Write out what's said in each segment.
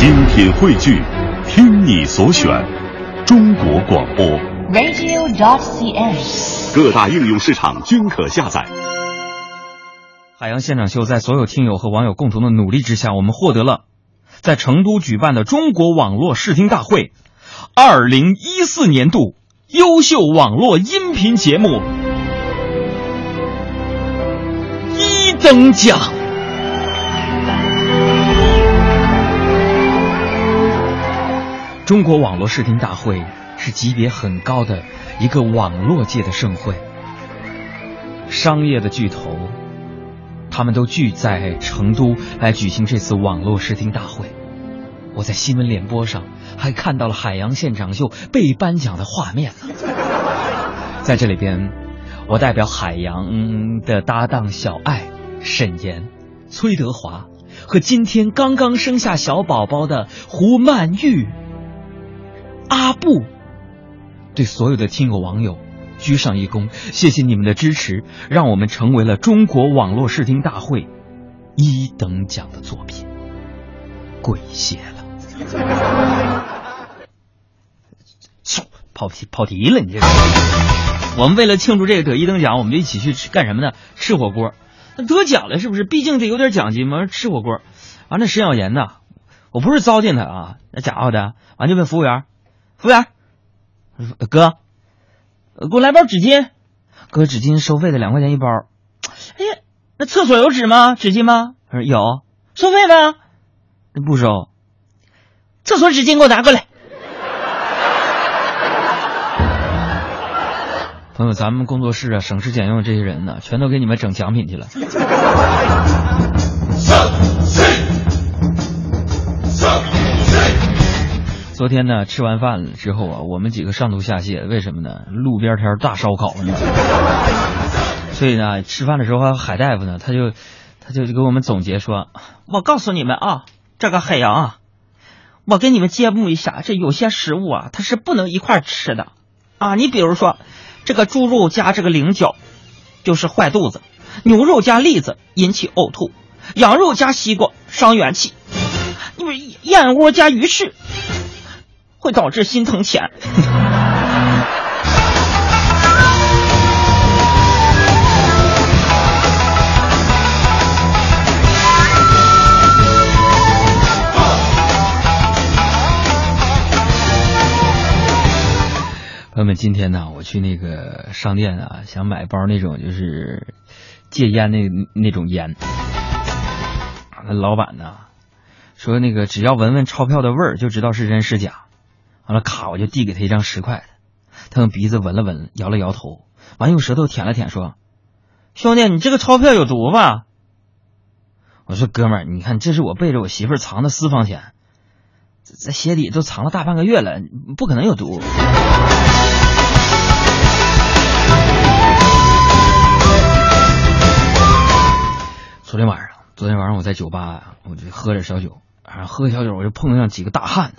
精品汇聚，听你所选，中国广播。radio.cn。各大应用市场均可下载。海洋现场秀在所有听友和网友共同的努力之下，我们获得了在成都举办的中国网络视听大会二零一四年度优秀网络音频节目一等奖。中国网络视听大会是级别很高的一个网络界的盛会，商业的巨头。他们都聚在成都来举行这次网络视听大会。我在新闻联播上还看到了海洋现场秀被颁奖的画面呢。在这里边，我代表海洋的搭档小爱、沈岩、崔德华和今天刚刚生下小宝宝的胡曼玉、阿布，对所有的听友网友。鞠上一躬，谢谢你们的支持，让我们成为了中国网络视听大会一等奖的作品，跪谢了。操跑题跑题了，你这个！我们为了庆祝这个得一等奖，我们就一起去吃干什么呢？吃火锅。那得奖了是不是？毕竟得有点奖金嘛。吃火锅，完了沈小岩呢，我不是糟践他啊，那家伙的，完就问服务员，服务员，哥。给我来包纸巾，哥，纸巾收费的两块钱一包。哎呀，那厕所有纸吗？纸巾吗？他说有，收费吗？不收。厕所纸巾给我拿过来。朋友，咱们工作室啊，省吃俭用这些人呢，全都给你们整奖品去了。昨天呢，吃完饭了之后啊，我们几个上吐下泻，为什么呢？路边摊大烧烤呢，所以呢，吃饭的时候海大夫呢，他就他就给我们总结说：“我告诉你们啊，这个海洋啊，我给你们揭幕一下，这有些食物啊，它是不能一块吃的啊。你比如说，这个猪肉加这个菱角，就是坏肚子；牛肉加栗子引起呕吐；羊肉加西瓜伤元气；你们燕窝加鱼翅。”会导致心疼钱。朋友们，今天呢，我去那个商店啊，想买包那种就是戒烟那那种烟。那老板呢说，那个只要闻闻钞票的味儿，就知道是真是假。完了，卡我就递给他一张十块的，他用鼻子闻了闻，摇了摇头，完用舌头舔了舔，说：“兄弟，你这个钞票有毒吧？”我说：“哥们儿，你看这是我背着我媳妇儿藏的私房钱，在鞋底都藏了大半个月了，不可能有毒。”昨天晚上，昨天晚上我在酒吧，我就喝点小酒，啊，喝小酒我就碰上几个大汉。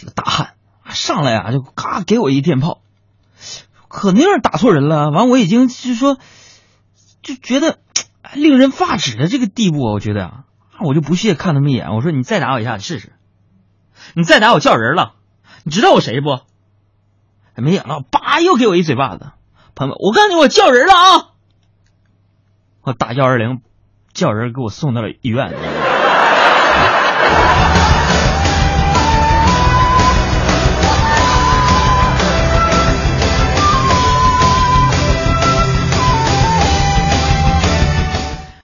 这个大汉上来啊，就咔给我一电炮，肯定是打错人了。完，我已经就是说，就觉得令人发指的这个地步，我觉得啊，我就不屑看他们一眼。我说：“你再打我一下，你试试。你再打我叫人了，你知道我谁不？”没想到，叭又给我一嘴巴子。朋友们，我告诉你，我叫人了啊！我打幺二零，叫人给我送到了医院。